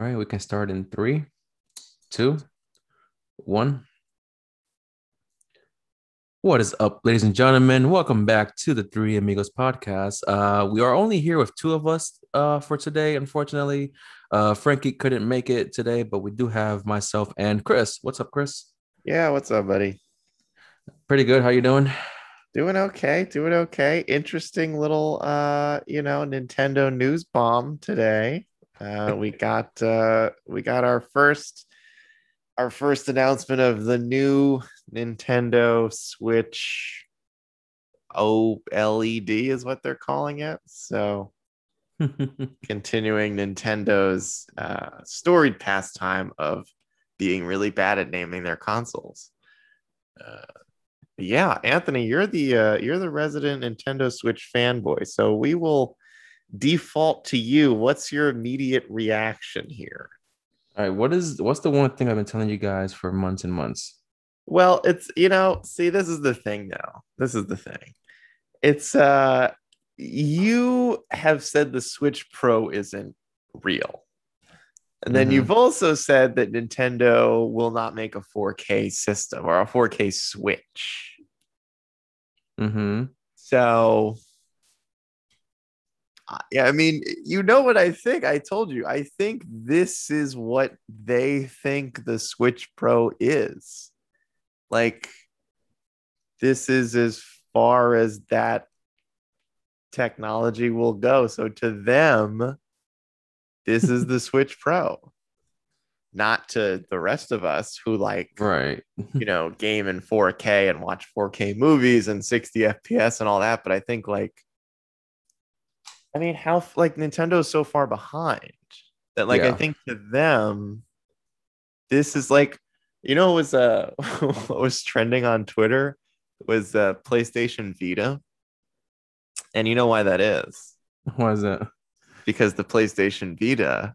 All right, we can start in three, two, one. What is up, ladies and gentlemen? Welcome back to the Three Amigos podcast. Uh, we are only here with two of us uh, for today. Unfortunately, uh, Frankie couldn't make it today, but we do have myself and Chris. What's up, Chris? Yeah, what's up, buddy? Pretty good. How you doing? Doing okay, doing okay. Interesting little uh, you know, Nintendo news bomb today. Uh we got uh we got our first our first announcement of the new Nintendo Switch OLED is what they're calling it. So continuing Nintendo's uh, storied pastime of being really bad at naming their consoles. Uh, yeah, Anthony, you're the uh, you're the resident Nintendo Switch fanboy, so we will default to you. What's your immediate reaction here? All right, what is what's the one thing I've been telling you guys for months and months? Well, it's you know, see, this is the thing now. This is the thing. It's uh you have said the Switch Pro isn't real. And then Mhm. you've also said that Nintendo will not make a 4K system or a 4K Switch. Mm-hmm. So, yeah, I mean, you know what I think. I told you. I think this is what they think the Switch Pro is. Like, this is as far as that technology will go. So, to them, this is the Switch Pro. Not to the rest of us who like Right. you know, game in 4K and watch 4K movies and 60 FPS and all that. But I think like, I mean, how like Nintendo's so far behind that like I think to them, this is like, you know, what was uh what was trending on Twitter? Was uh PlayStation Vita, and you know why that is? Why is it? because the PlayStation Vita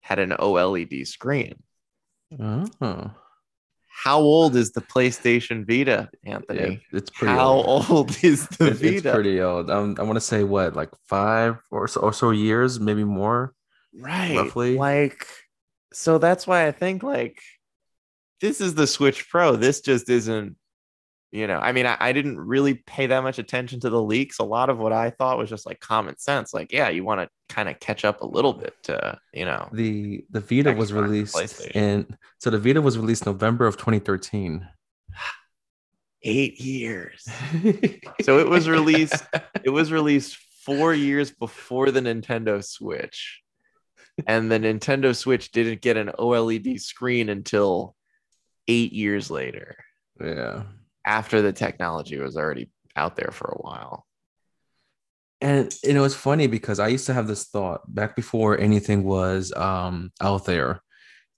had an OLED screen. Oh, How old is the PlayStation Vita, Anthony? yeah, it's pretty old. How old. old is the It- Vita? It's pretty old. Um, I want to say what, like five or so, or so years, maybe more. right. roughly. Like, so that's why I think like this is the Switch Pro. This just isn't, you know, I mean, I, I didn't really pay that much attention to the leaks. A lot of what I thought was just like common sense. Like, yeah, you want to kind of catch up a little bit to, you know, The the Vita was released and released PlayStation. in so the Vita was released November of 2013. eight years. So it was released, it was released four years before the Nintendo Switch. And the Nintendo Switch didn't get an OLED screen until eight years later, yeah. After the technology was already out there for a while. And you know, it's funny because I used to have this thought back before anything was um out there.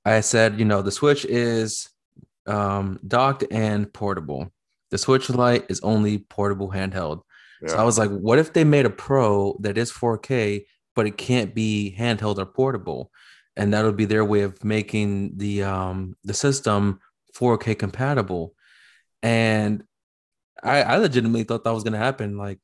I said, you know, the Switch is um docked and portable. The Switch Lite is only portable handheld. So I was like, what if they made a Pro that is 4K, but it can't be handheld or portable? And that would be their way of making the um the system 4K compatible. And I, I legitimately thought that was gonna happen. Like,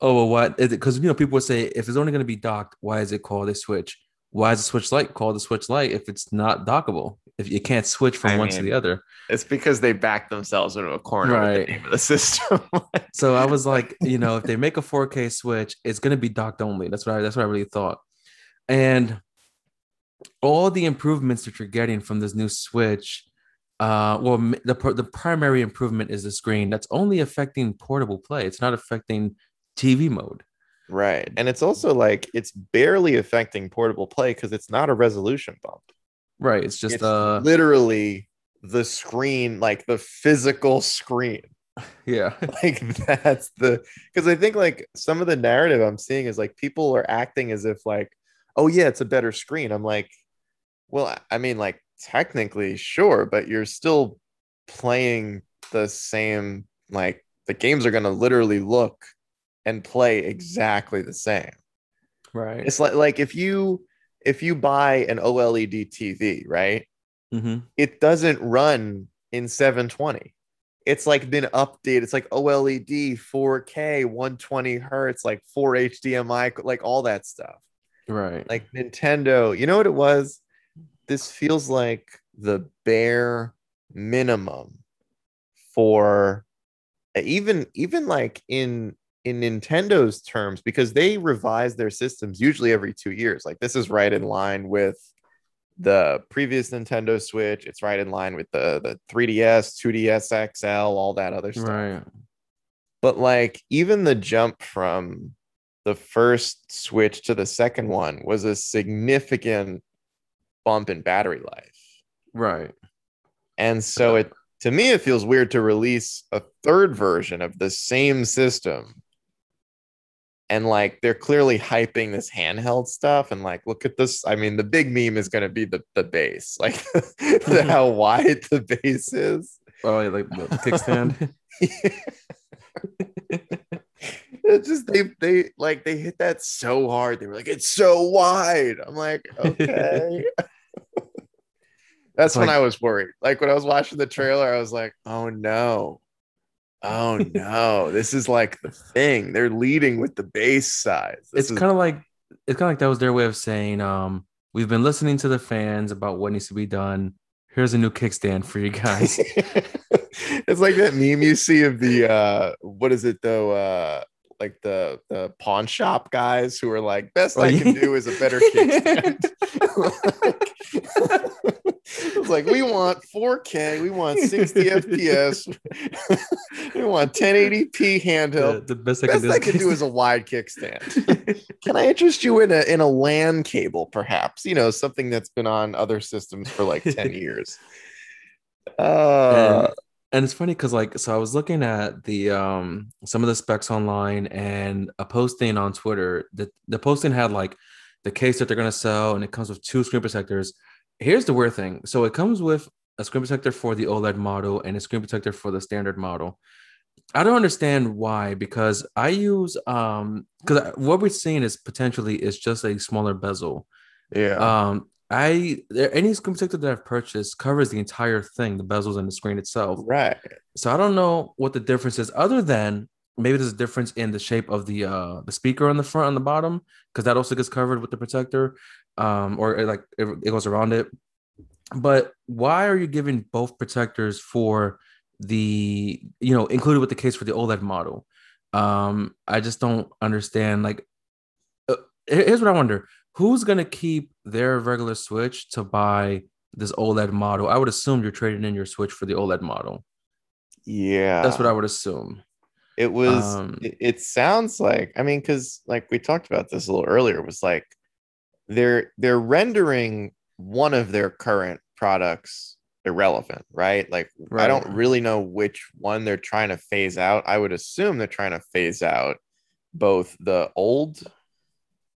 oh well, what is it? Because you know, people would say if it's only gonna be docked, why is it called a Switch? Why is the Switch Lite called a Switch Lite if it's not dockable? If you can't switch from I one to the other. it's because they backed themselves into a corner with Right. the name of the system. So I was like, you know, if they make a 4K Switch, it's gonna be docked only. That's what I that's what I really thought. And all the improvements that you're getting from this new Switch, uh, well, the the primary improvement is the screen. That's only affecting portable play. It's not affecting TV mode. right. And it's also like it's barely affecting portable play because it's not a resolution bump. Right. It's just it's uh, literally the screen, like the physical screen. yeah, like that's the because I think like some of the narrative I'm seeing is like people are acting as if like, oh yeah, it's a better screen. I'm like, well, I mean, like technically, sure, but you're still playing the same, like the games are gonna literally look and play exactly the same. right. It's like like if you if you buy an OLED TV, right? hmm it doesn't run in 720. It's like been updated. It's like OLED, 4K, 120 hertz, like 4 HDMI, like all that stuff. Right. Like Nintendo, you know what it was? This feels like the bare minimum for uh, even even like in in Nintendo's terms because they revise their systems usually every 2 years. Like this is right in line with the previous Nintendo Switch. It's right in line with the the 3DS, 2DS XL, all that other stuff. Right. But like even the jump from the first Switch to the second one was a significant bump in battery life. Right. And so it to me it feels weird to release a third version of the same system. And like they're clearly hyping this handheld stuff and like look at this I mean the big meme is going to be the the base. Like the, how wide the base is. Oh, yeah, like the kickstand. it's just they they like they hit that so hard. They were like, it's so wide. I'm like, okay. That's when I was worried. Like when I was watching the trailer, I was like, oh no. Oh no. this is like the thing. They're leading with the base size. This it's is- kind of like it's kind of like that was their way of saying, um, we've been listening to the fans about what needs to be done. Here's a new kickstand for you guys. it's like that meme you see of the uh what is it though? Uh like the the pawn shop guys who are like, best I can do is a better kickstand. It's like we want 4K, we want 60 FPS, we want 1080p handheld. The, the best, I best can, I can do is a wide kickstand. can I interest you in a in a LAN cable, perhaps? You know, something that's been on other systems for like 10 years. Uh, and, and it's funny because like so i was looking at the um some of the specs online and a posting on twitter that the posting had like the case that they're going to sell and it comes with two screen protectors here's the weird thing. So it comes with a screen protector for the oled model and a screen protector for the standard model. I don't understand why because i use um because what we're seeing is potentially is just a smaller bezel. Yeah. Um I any screen protector that I've purchased covers the entire thing, the bezels and the screen itself. Right. So I don't know what the difference is, other than maybe there's a difference in the shape of the uh the speaker on the front on the bottom, because that also gets covered with the protector, um, or it, like it, it goes around it. But why are you giving both protectors for the you know included with the case for the OLED model? Um, I just don't understand. Like, uh, here's what I wonder: who's going to keep their regular Switch to buy this OLED model? I would assume you're trading in your Switch for the OLED model. Yeah. That's what I would assume. It was, um, it, it sounds like, I mean, because like we talked about this a little earlier, was like they're they're rendering one of their current products irrelevant, right? Like right. I don't really know which one they're trying to phase out. I would assume they're trying to phase out both the old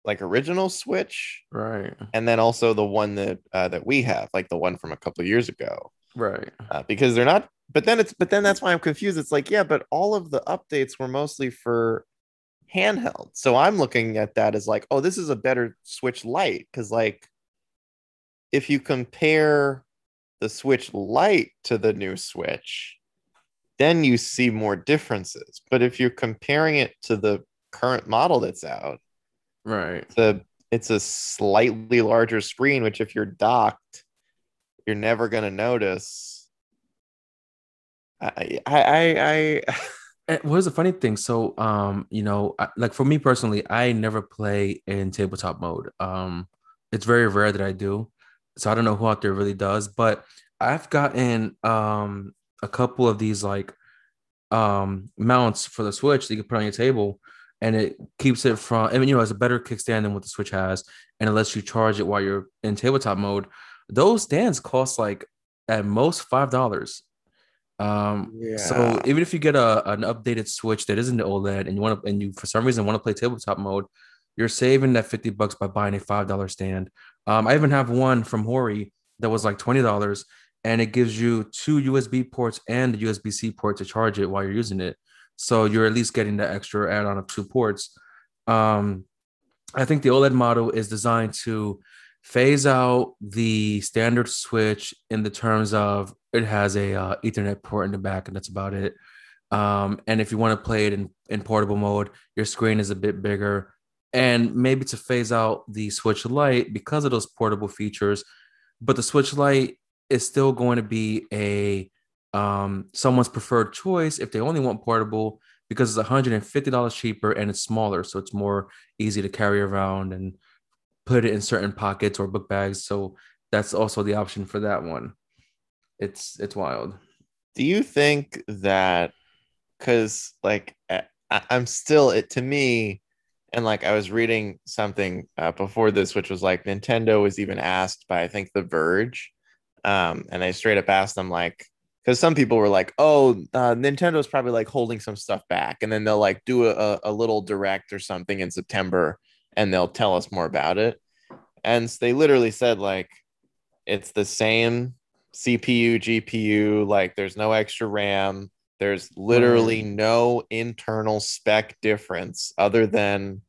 like original Switch, right? And then also the one that uh, that we have, like the one from a couple years ago, right? Uh, because they're not. But then it's but then that's why I'm confused. It's like yeah, but all of the updates were mostly for handheld. So I'm looking at that as like, oh, this is a better Switch Lite because like if you compare the Switch Lite to the new Switch, then you see more differences. But if you're comparing it to the current model that's out, Right. the it's a slightly larger screen, which if you're docked, you're never gonna notice. I I I, I what is the funny thing? So, um, you know, I, like for me personally, I never play in tabletop mode. Um, it's very rare that I do. So I don't know who out there really does, but I've gotten um a couple of these like um mounts for the Switch that you can put on your table and it keeps it from I mean, you know, it's a better kickstand than what the Switch has, and it lets you charge it while you're in tabletop mode. Those stands cost like at most five dollars. Um, yeah. so even if you get a an updated Switch that isn't the OLED and you want to and you for some reason want to play tabletop mode, you're saving that 50 bucks by buying a five dollar stand. Um, I even have one from Hori that was like twenty dollars, and it gives you two USB ports and a USB-C port to charge it while you're using it. So you're at least getting the extra add-on of two ports. Um, I think the OLED model is designed to phase out the standard switch in the terms of it has a uh, Ethernet port in the back, and that's about it. Um, and if you want to play it in, in portable mode, your screen is a bit bigger. And maybe to phase out the Switch Lite because of those portable features, but the Switch Lite is still going to be a um, someone's preferred choice if they only want portable because it's $150 cheaper and it's smaller, so it's more easy to carry around and put it in certain pockets or book bags. So that's also the option for that one. It's it's wild. Do you think that because like I, I'm still it to me, and like I was reading something uh, before this, which was like Nintendo was even asked by I think The Verge, um, and they straight up asked them like because some people were like, "Oh, uh, Nintendo's probably like holding some stuff back," and then they'll like do a, a little direct or something in September, and they'll tell us more about it. And they literally said like, it's the same CPU, GPU, like there's no extra RAM. There's literally mm. no internal spec difference other than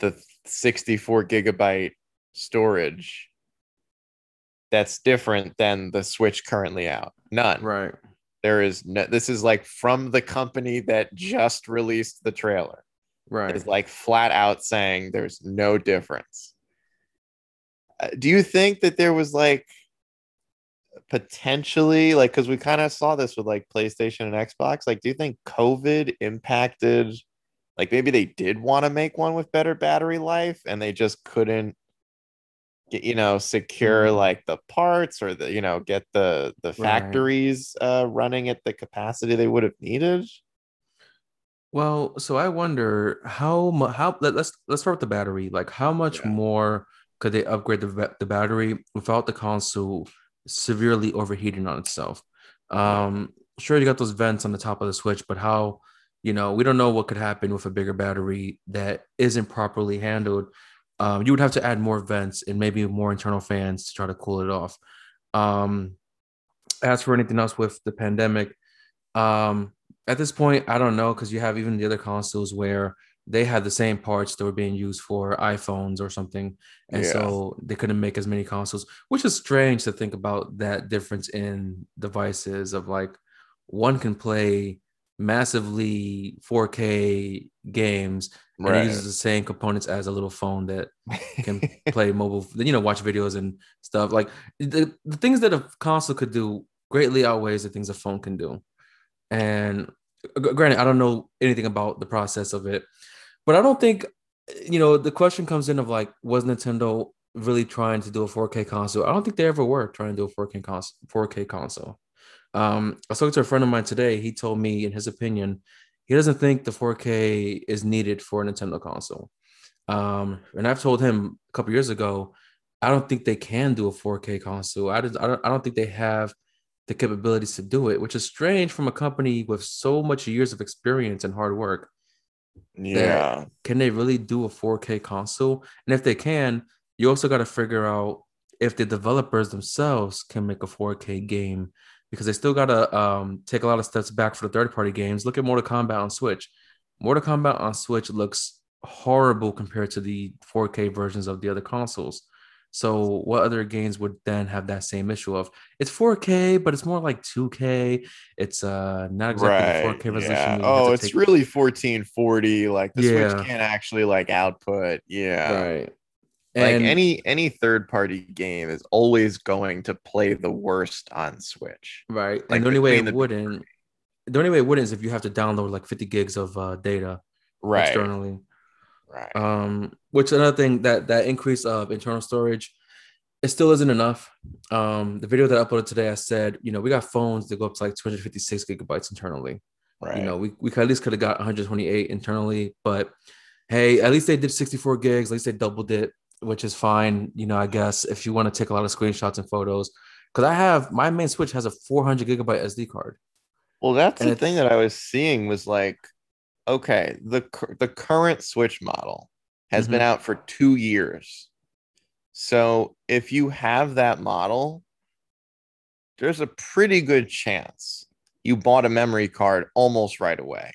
the 64 gigabyte storage that's different than the Switch currently out. None. Right. There is no, this is like from the company that just released the trailer. Right. It's like flat out saying there's no difference. Uh, do you think that there was like potentially like because we kind of saw this with like PlayStation and Xbox? Like, do you think COVID impacted? Like maybe they did want to make one with better battery life and they just couldn't get, you know secure mm-hmm. like the parts or the you know get the the factories right. uh running at the capacity they would have needed well so i wonder how much how let, us let's start with the battery like how much yeah. more could they upgrade the, the battery without the console severely overheating on itself. Um sure you got those vents on the top of the switch but how you know we don't know what could happen with a bigger battery that isn't properly handled. Um, you would have to add more vents and maybe more internal fans to try to cool it off. Um, as for anything else with the pandemic, um, at this point, I don't know because you have even the other consoles where they had the same parts that were being used for iPhones or something, and yeah. so they couldn't make as many consoles, which is strange to think about that difference in devices of like one can play massively 4K games and right. it uses the same components as a little phone that can play mobile, you know, watch videos and stuff. Like the, the things that a console could do greatly outweighs the things a phone can do. And granted, I don't know anything about the process of it, but I don't think, you know, the question comes in of like, was Nintendo really trying to do a 4K console? I don't think they ever were trying to do a 4K console. 4K console. Um, I was talking to a friend of mine today. He told me, in his opinion, he doesn't think the 4K is needed for a Nintendo console. Um, and I've told him a couple years ago, I don't think they can do a 4K console. I, just, I, don't, I don't think they have the capabilities to do it, which is strange from a company with so much years of experience and hard work. Yeah. Can they really do a 4K console? And if they can, you also got to figure out if the developers themselves can make a 4K game because they still got to um, take a lot of steps back for the third party games. Look at Mortal Kombat on Switch. Mortal Kombat on Switch looks horrible compared to the 4K versions of the other consoles. So, what other games would then have that same issue of it's 4K, but it's more like 2K. It's uh not exactly right. 4K resolution. Yeah. Oh, it's take... really 1440. Like the yeah. Switch can't actually like output. Yeah. Right like any any third party game is always going to play the worst on switch right like and the only way it the wouldn't the only way it wouldn't is if you have to download like 50 gigs of uh, data right externally right um which another thing that that increase of internal storage it still isn't enough um the video that i uploaded today i said you know we got phones that go up to like 256 gigabytes internally right you know we, we at least could have got 128 internally but hey at least they did 64 gigs at least they doubled it which is fine. You know, I guess if you want to take a lot of screenshots and photos, because I have my main Switch has a 400 gigabyte SD card. Well, that's and the thing that I was seeing was like, okay, the the current Switch model has mm-hmm. been out for two years. So if you have that model, there's a pretty good chance you bought a memory card almost right away.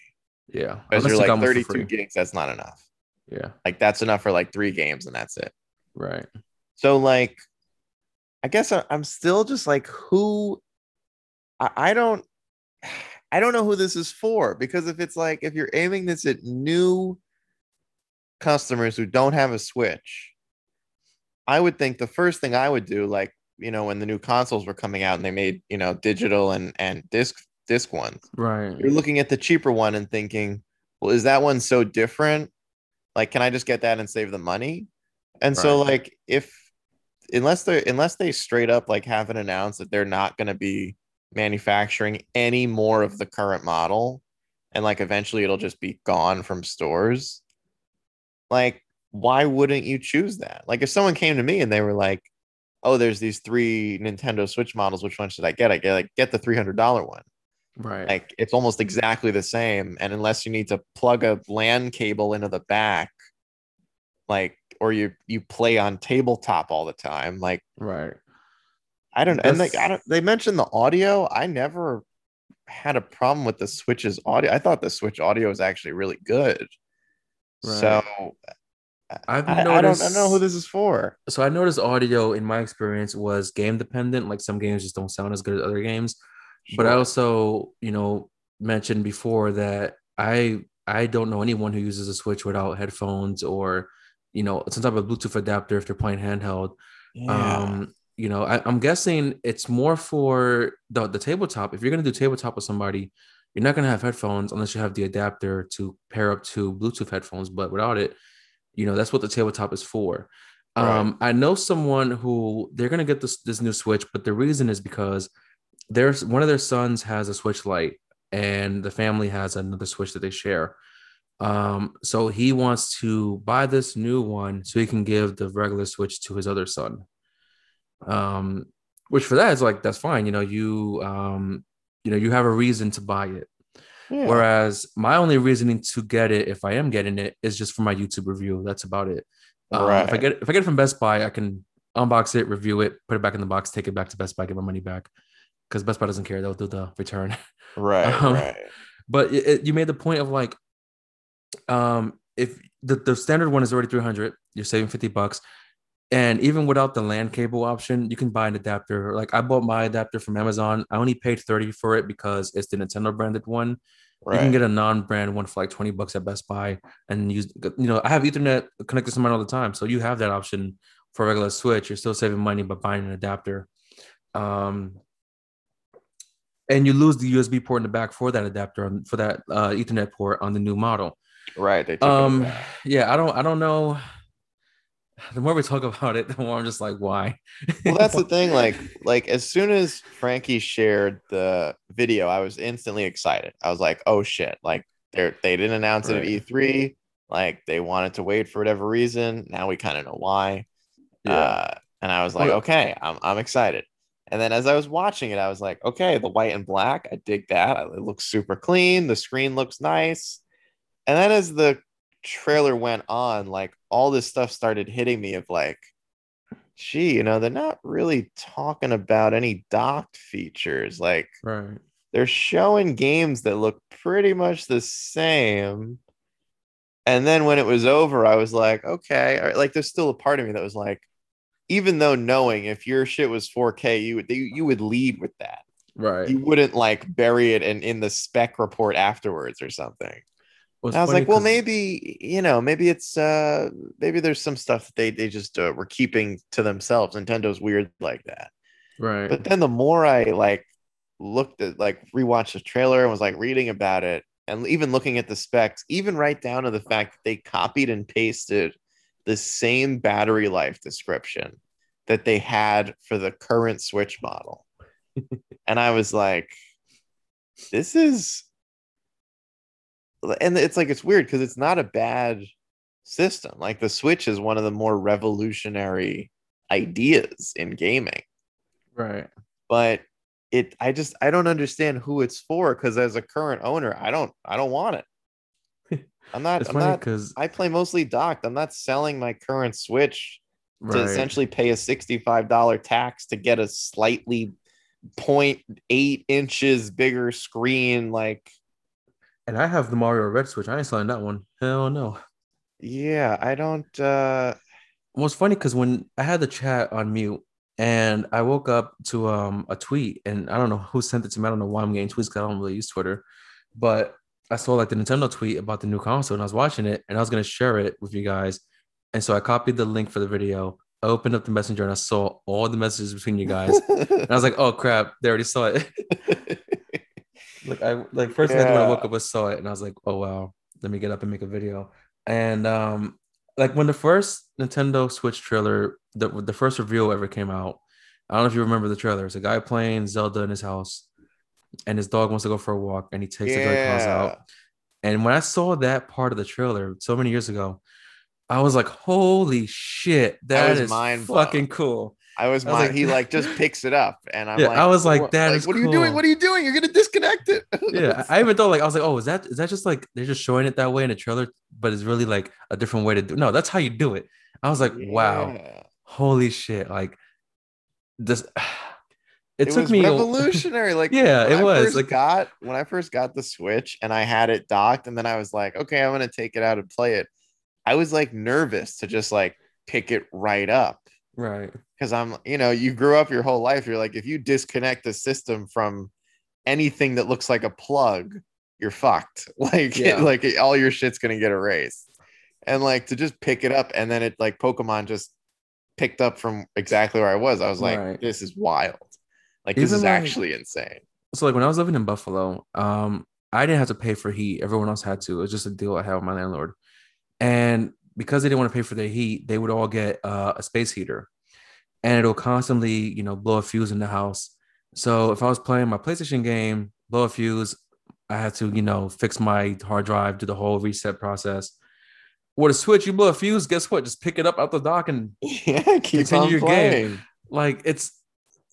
Yeah. Because you're like 32 gigs, that's not enough. Yeah. Like that's enough for like three games and that's it. Right. So like, I guess I'm still just like, who? I, I don't. I don't know who this is for because if it's like if you're aiming this at new customers who don't have a Switch, I would think the first thing I would do, like you know, when the new consoles were coming out and they made, you know, digital and and disc disc ones. Right. You're looking at the cheaper one and thinking, well, is that one so different? Like, can I just get that and save the money? And right. so, like, if unless they unless they straight up like haven't announced that they're not going to be manufacturing any more of the current model, and like eventually it'll just be gone from stores, like, why wouldn't you choose that? Like, if someone came to me and they were like, "Oh, there's these three Nintendo Switch models. Which one should I get?" I get like get the three hundred dollar one. Right. Like it's almost exactly the same. And unless you need to plug a LAN cable into the back, like or you you play on tabletop all the time, like right. I don't and they I don't they mentioned the audio. I never had a problem with the Switch's audio. I thought the Switch audio was actually really good. Right. So I've I, noticed, I don't, I don't know who this is for. So I noticed audio in my experience was game dependent. Like some games just don't sound as good as other games. But I also, you know, mentioned before that I I don't know anyone who uses a Switch without headphones or, you know, some type of Bluetooth adapter if they're playing handheld. Yeah. Um, you know, I, am guessing it's more for the, the tabletop. If you're gonna do tabletop with somebody, you're not gonna have headphones unless you have the adapter to pair up to Bluetooth headphones. But without it, you know, that's what the tabletop is for. Right. Um, I know someone who they're gonna get this this new Switch, but the reason is because there's one of their sons has a Switch Lite, and the family has another Switch that they share. Um, so he wants to buy this new one so he can give the regular Switch to his other son. Um, which for that is like that's fine. You know, you um, you know, you have a reason to buy it. Yeah. Whereas my only reasoning to get it, if I am getting it, is just for my YouTube review. That's about it. Um, right. If I get if I get it from Best Buy, I can unbox it, review it, put it back in the box, take it back to Best Buy, get my money back because Best Buy doesn't care; they'll do the return. Right, um, right. But it, it, you made the point of like, um, if the, the standard one is already three hundred, you're saving fifty bucks, and even without the LAN cable option, you can buy an adapter. Like I bought my adapter from Amazon. I only paid thirty for it because it's the Nintendo branded one. Right. You can get a non-brand one for like 20 bucks at Best Buy and use you know, I have Ethernet connected to mine all the time. So you have that option for regular switch. You're still saving money by buying an adapter. Um, and you lose the USB port in the back for that adapter on, for that uh, Ethernet port on the new model. Right. They um. Yeah. I don't. I don't know. The more we talk about it, the more I'm just like, why? well, that's the thing. Like, like as soon as Frankie shared the video, I was instantly excited. I was like, oh shit! Like they they didn't announce right. it at E3. Like they wanted to wait for whatever reason. Now we kind of know why. Yeah. Uh, and I was like, okay, I'm I'm excited. And then as I was watching it, I was like, okay, the white and black, I dig that. It looks super clean. The screen looks nice. And then as the trailer went on, like all this stuff started hitting me of like, gee, you know, they're not really talking about any docked features. Like, right. they're showing games that look pretty much the same. And then when it was over, I was like, okay, like there's still a part of me that was like, even though knowing if your shit was 4K, you would you would lead with that. Right. You wouldn't like bury it in, in the spec report afterwards or something. Well, I was like, well, maybe you know, maybe it's uh maybe there's some stuff that they they just uh, were keeping to themselves. Nintendo's weird like that. Right. But then the more I like looked at like rewatched the trailer and was like reading about it and even looking at the specs, even right down to the fact that they copied and pasted the same battery life description that they had for the current Switch model. and I was like, this is and it's like it's weird because it's not a bad system. Like the Switch is one of the more revolutionary ideas in gaming. Right. But it I just I don't understand who it's for because as a current owner, I don't I don't want it. I'm not. It's I'm funny because I play mostly docked. I'm not selling my current Switch right. to essentially pay a $65 tax to get a slightly 0.8 inches bigger screen. Like, and I have the Mario Red Switch. I ain't selling that one. Hell no. Yeah, I don't. uh Well, it's funny because when I had the chat on mute and I woke up to um a tweet, and I don't know who sent it to me. I don't know why I'm getting tweets because I don't really use Twitter, but I saw like the Nintendo tweet about the new console and I was watching it and I was gonna share it with you guys. And so I copied the link for the video, I opened up the messenger and I saw all the messages between you guys. and I was like, oh crap, they already saw it. like I like first yeah. thing when I woke up, I saw it and I was like, oh wow, let me get up and make a video. And um, like when the first Nintendo Switch trailer, the the first reveal ever came out, I don't know if you remember the trailer. It's a guy playing Zelda in his house, and his dog wants to go for a walk, and he takes yeah. the Joy-Cons out. And when I saw that part of the trailer so many years ago, I was like, "Holy shit, that is mind fucking cool!" I was, I was like, he like just picks it up, and I'm yeah, like, I was like, "That like, is what cool. are you doing? What are you doing? You're gonna disconnect it." yeah, I even thought like I was like, "Oh, is that is that just like they're just showing it that way in a trailer, but it's really like a different way to do?" No, that's how you do it. I was like, yeah. "Wow, holy shit!" Like this. It, it took me revolutionary. Like yeah, it was like got when I first got the Switch and I had it docked, and then I was like, okay, I'm gonna take it out and play it. I was like nervous to just like pick it right up. Right. Because I'm, you know, you grew up your whole life. You're like, if you disconnect the system from anything that looks like a plug, you're fucked. Like, yeah. like all your shit's gonna get erased. And like to just pick it up and then it like Pokemon just picked up from exactly where I was. I was like, right. this is wild. Like Even this is like, actually insane. So like when I was living in Buffalo, um, I didn't have to pay for heat. Everyone else had to. It was just a deal I had with my landlord. And because they didn't want to pay for their heat, they would all get uh, a space heater, and it'll constantly, you know, blow a fuse in the house. So if I was playing my PlayStation game, blow a fuse, I had to, you know, fix my hard drive, do the whole reset process. With a switch, you blow a fuse, guess what? Just pick it up out the dock and yeah, continue your playing. game. Like it's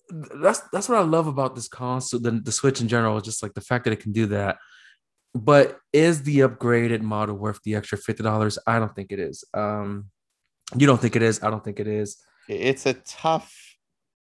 that's that's what I love about this console, the, the Switch in general, is just like the fact that it can do that. But is the upgraded model worth the extra fifty dollars? I don't think it is. Um, you don't think it is? I don't think it is. It's a tough.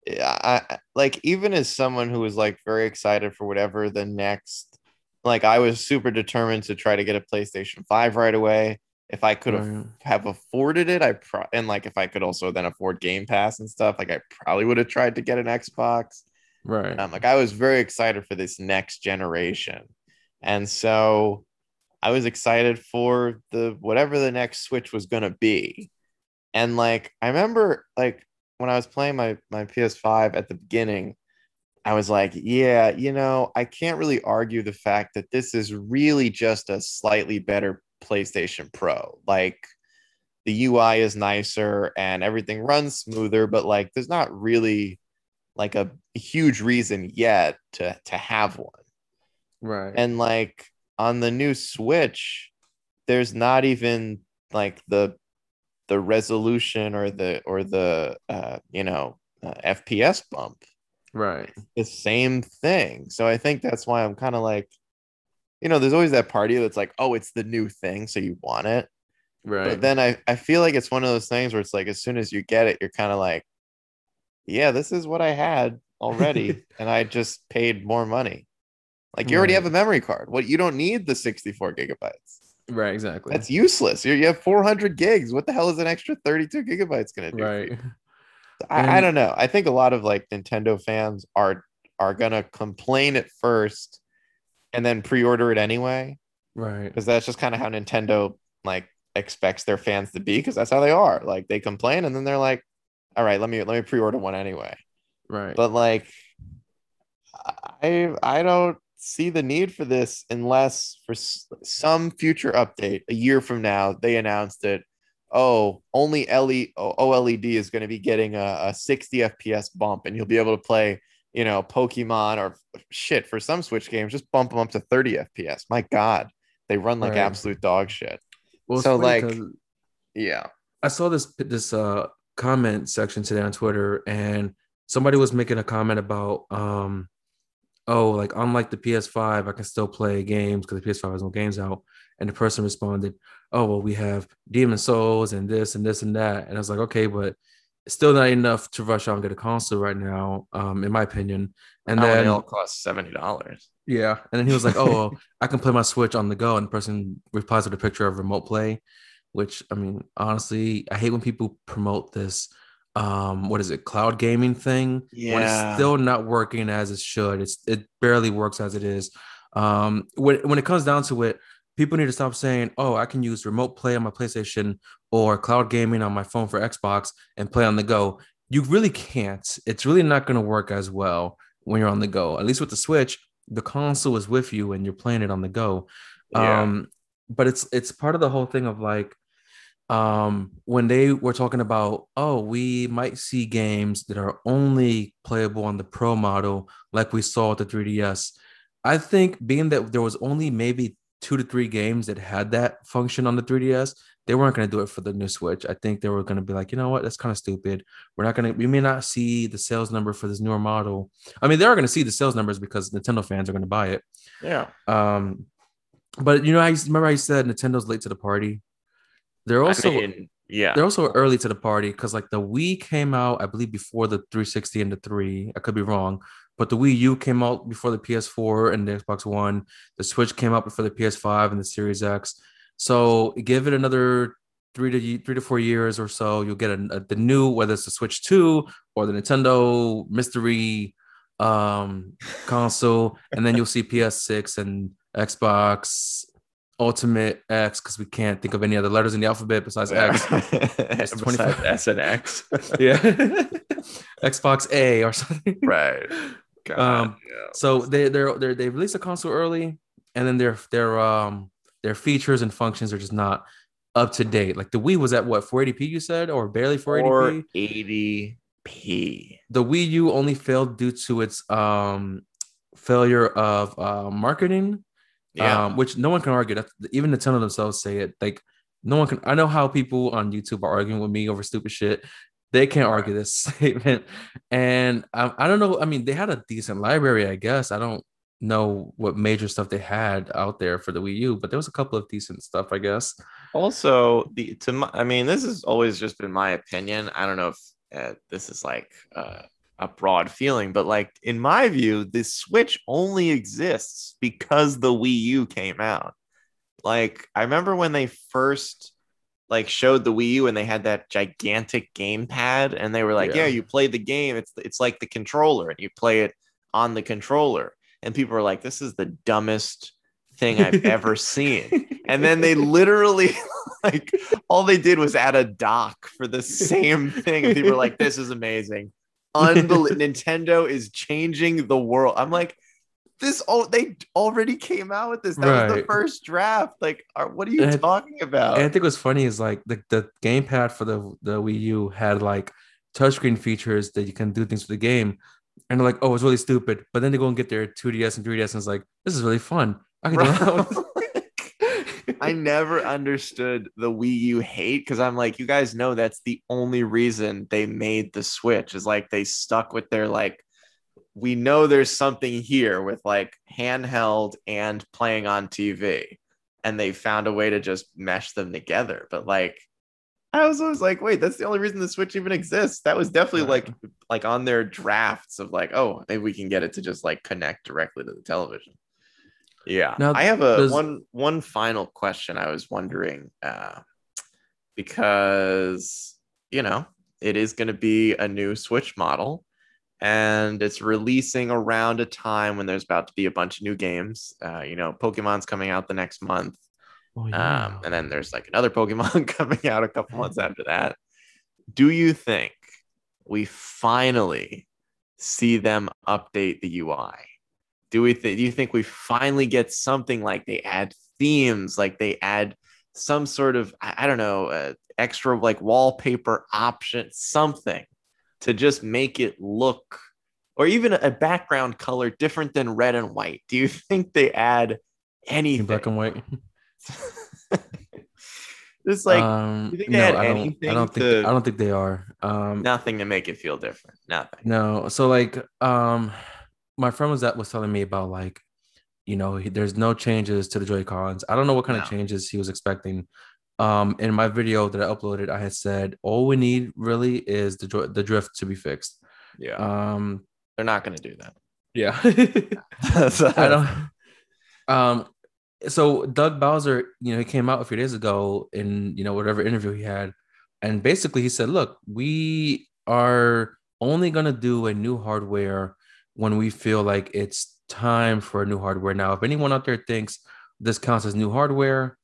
I like even as someone who was like very excited for whatever the next. Like I was super determined to try to get a PlayStation Five right away. If I could have, right. have afforded it, I pro- and like if I could also then afford Game Pass and stuff, like I probably would have tried to get an Xbox. Right. Um, like I was very excited for this next generation. And so I was excited for the whatever the next Switch was going to be. And like I remember like when I was playing my my PS5 at the beginning, I was like, yeah, you know, I can't really argue the fact that this is really just a slightly better PlayStation Pro. Like the UI is nicer and everything runs smoother, but like there's not really like a huge reason yet to to have one. Right. And like on the new Switch, there's not even like the the resolution or the or the uh, you know uh, FPS bump. Right. The same thing. So I think that's why I'm kind of like, you know, there's always that party that's like, oh, it's the new thing, so you want it. Right. But then I, I feel like it's one of those things where it's like as soon as you get it, you're kind of like, yeah, this is what I had already, and I just paid more money. Like you already have a memory card. What you don't need the 64 gigabytes. Right, exactly. That's useless. You're, you have 400 gigs. What the hell is an extra 32 gigabytes going to do? Right. I, I don't know. I think a lot of like Nintendo fans are are gonna complain at first and then pre-order it anyway. Right. Because that's just kind of how Nintendo like expects their fans to be, because that's how they are. Like they complain and then they're like, all right, let me let me pre-order one anyway. Right. But like I I don't see the need for this unless for some future update a year from now they announced that oh only LE OLED is going to be getting a, a 60 FPS bump and you'll be able to play you know Pokemon or shit for some Switch games just bump them up to 30 FPS. My God, they run like right. absolute dog shit. Well, so like, yeah, I saw this this uh comment section today on Twitter and somebody was making a comment about um oh, like unlike the PS5, I can still play games because the PS5 has no games out. And the person responded, oh, well, we have Demon's Souls and this and this and that. And I was like, okay, but it's still not enough to rush out and get a console right now, um, in my opinion. And then all cost seventy dollars. Yeah, and then he was like, "Oh, well, I can play my Switch on the go." And the person replies with a picture of remote play, which I mean, honestly, I hate when people promote this um what is it cloud gaming thing yeah when it's still not working as it should it's it barely works as it is um when, when it comes down to it people need to stop saying, "Oh, I can use remote play on my PlayStation or cloud gaming on my phone for Xbox and play on the go." You really can't. It's really not going to work as well when you're on the go. At least with the Switch, the console is with you and you're playing it on the go. Yeah. Um, but it's it's part of the whole thing of like um, when they were talking about, oh, we might see games that are only playable on the Pro model, like we saw with the 3DS. I think being that there was only maybe two to three games that had that function on the 3DS, they weren't going to do it for the new Switch. I think they were going to be like, you know what, that's kind of stupid. We're not going to, we may not see the sales number for this newer model. I mean, they are going to see the sales numbers because Nintendo fans are going to buy it. Yeah. Um, but you know, I remember I said Nintendo's late to the party. They're also, I mean, yeah, they're also early to the party because like the Wii came out, I believe, before the 360 and the three. I could be wrong, but the Wii U came out before the PS4 and the Xbox One. The Switch came out before the PS5 and the Series X. So give it another three to three to four years or so, you'll get a, a, the new, whether it's the Switch Two or the Nintendo Mystery um, console, and then you'll see PS6 and Xbox Ultimate X because we can't think of any other letters in the alphabet besides X. besides S and X. yeah, Xbox A or something. Right. God, um, yeah. So they they're, they're they released a console early, and then their their um their features and functions are just not up to date. Like the Wii was at what 480p you said, or barely 480p. 480p. The Wii U only failed due to its um failure of uh, marketing. Yeah. Um, which no one can argue. That even Nintendo themselves say it. Like no one can. I know how people on YouTube are arguing with me over stupid shit. They can't argue this statement. And I, I don't know. I mean, they had a decent library, I guess. I don't know what major stuff they had out there for the Wii U, but there was a couple of decent stuff, I guess. Also, the to my, I mean, this has always just been my opinion. I don't know if uh, this is like uh, a broad feeling, but like in my view, the Switch only exists because the Wii U came out. Like I remember when they first like showed the Wii U and they had that gigantic gamepad and they were like, yeah. yeah, you play the game. It's it's like the controller and you play it on the controller and people were like, "This is the dumbest thing I've ever seen." And then they literally like all they did was add a dock for the same thing, and people were like, "This is amazing." Unbelievable! Nintendo is changing the world. I'm like, this all they already came out with this. That right. was the first draft. Like, are, what are you and talking about? And I think what's funny is like the, the gamepad for the the Wii U had like touchscreen features that you can do things for the game and they're like, oh, it's really stupid. But then they go and get their 2DS and 3DS, and it's like, this is really fun. I can I never understood the Wii U hate because I'm like, you guys know that's the only reason they made the Switch is like they stuck with their like, we know there's something here with like handheld and playing on TV, and they found a way to just mesh them together. But like, I was always like, wait, that's the only reason the Switch even exists. That was definitely like like on their drafts of like, oh, maybe we can get it to just like connect directly to the television. Yeah. Now, I have a does... one one final question I was wondering uh because you know, it is going to be a new Switch model and it's releasing around a time when there's about to be a bunch of new games. Uh, you know, Pokemon's coming out the next month. Oh, yeah. um, and then there's like another Pokemon coming out a couple months after that. Do you think we finally see them update the UI? Do we think? Do you think we finally get something like they add themes, like they add some sort of I, I don't know, uh, extra like wallpaper option, something to just make it look, or even a background color different than red and white? Do you think they add anything? Black and white. Just like um, no, I don't, I don't think to, I don't think they are. Um, nothing to make it feel different. Nothing. No. So like um my friend was that was telling me about like you know he, there's no changes to the Joy Cons. I don't know what kind no. of changes he was expecting. Um, in my video that I uploaded, I had said all we need really is the the drift to be fixed. Yeah. Um, they're not going to do that. Yeah. I don't. Um, so Doug Bowser, you know, he came out a few days ago in you know whatever interview he had, and basically he said, "Look, we are only gonna do a new hardware when we feel like it's time for a new hardware." Now, if anyone out there thinks, this counts as new hardware.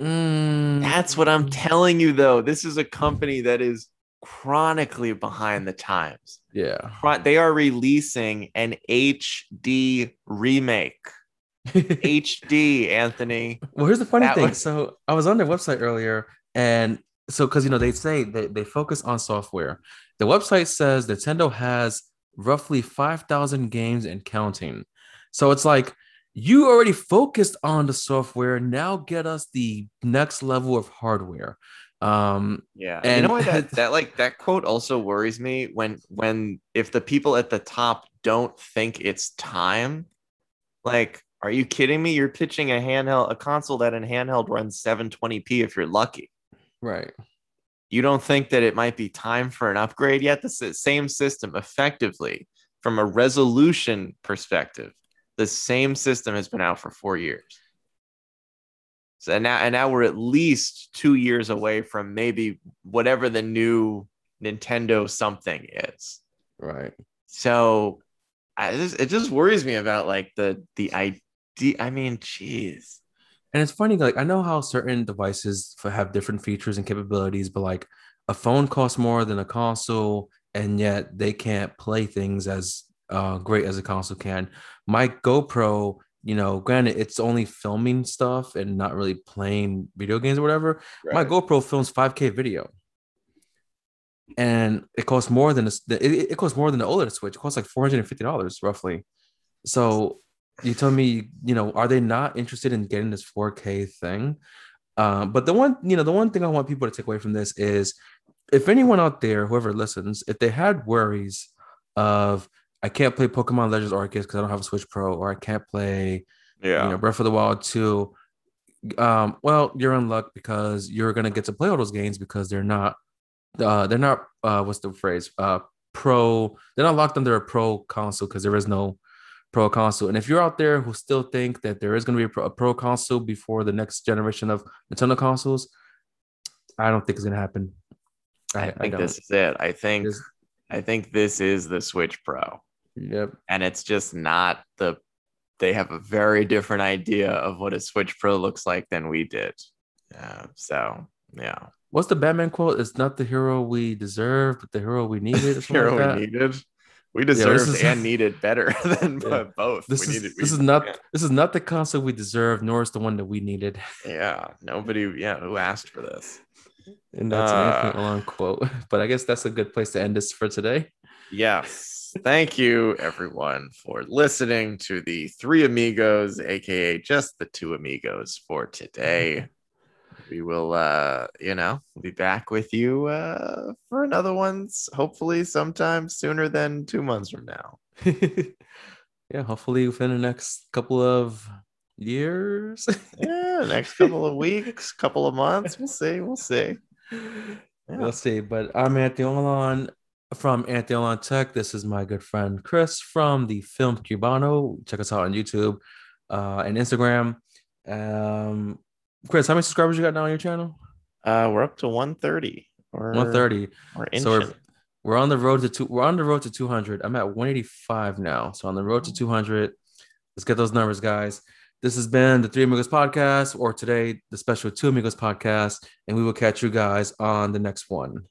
Mm. That's what I'm telling you, though. This is a company that is chronically behind the times. Yeah. They are releasing an HD remake. HD, Anthony. Well, here's the funny that thing. Was... So I was on their website earlier, and so because you know they say they, they focus on software. The website says Nintendo has roughly 5,000 games and counting. So it's like you already focused on the software. Now get us the next level of hardware. Um, yeah, and you know what that, that like that quote also worries me when when if the people at the top don't think it's time, like, are you kidding me? You're pitching a handheld, a console that in handheld runs 720p if you're lucky. Right. You don't think that it might be time for an upgrade yet? The same system, effectively, from a resolution perspective, the same system has been out for four years. So and now, and now we're at least two years away from maybe whatever the new Nintendo something is. Right. So I just, it just worries me about like the the idea. I mean, jeez. And it's funny, like I know how certain devices have different features and capabilities, but like a phone costs more than a console, and yet they can't play things as uh, great as a console can. My GoPro, you know, granted, it's only filming stuff and not really playing video games or whatever. Right. My GoPro films 5K video, and it costs more than a, it, it costs more than the OLED Switch. It costs like four hundred and fifty dollars roughly. So you told me, you know, are they not interested in getting this 4K thing? Um, but the one, you know, the one thing I want people to take away from this is if anyone out there, whoever listens, if they had worries of I can't play Pokemon Legends Arceus because I don't have a Switch Pro, or I can't play, yeah, you know, Breath of the Wild 2. Um, well, you're in luck because you're gonna get to play all those games because they're not, uh, they're not, uh, what's the phrase, uh, pro. They're not locked under a pro console because there is no pro console. And if you're out there who still think that there is going to be a pro, a pro, console before the next generation of Nintendo consoles, I don't think it's going to happen. I, I think I this is it. I think this, I think this is the Switch Pro. Yep. And it's just not the. They have a very different idea of what a Switch Pro looks like than we did. Yeah. So yeah. What's the Batman quote? It's not the hero we deserve, but the hero we needed. hero like we needed. We deserved yeah, is, and needed better than yeah. both. This we is needed, this we, is not yeah. this is not the console we deserve, nor is the one that we needed. Yeah, nobody. Yeah, who asked for this? And that's uh, an long quote. But I guess that's a good place to end this for today. Yes. Thank you, everyone, for listening to the three amigos, aka just the two amigos for today we will uh you know be back with you uh for another one's hopefully sometime sooner than two months from now yeah hopefully within the next couple of years yeah next couple of weeks couple of months we'll see we'll see yeah. we'll see but i'm anthony Olan from Anthony Olan Tech. This is my good friend Chris from the Film Cubano. Check us out on YouTube uh, and Instagram. Um, Chris, how many subscribers you got now on your channel? Uh, we're up to 130. Or 130. Or so we're, we're on the road to two. We're on the road to 200. I'm at 185 now. So on the road to 200. Let's get those numbers, guys. This has been the Three Amigos podcast, or today the special Two Amigos podcast, and we will catch you guys on the next one.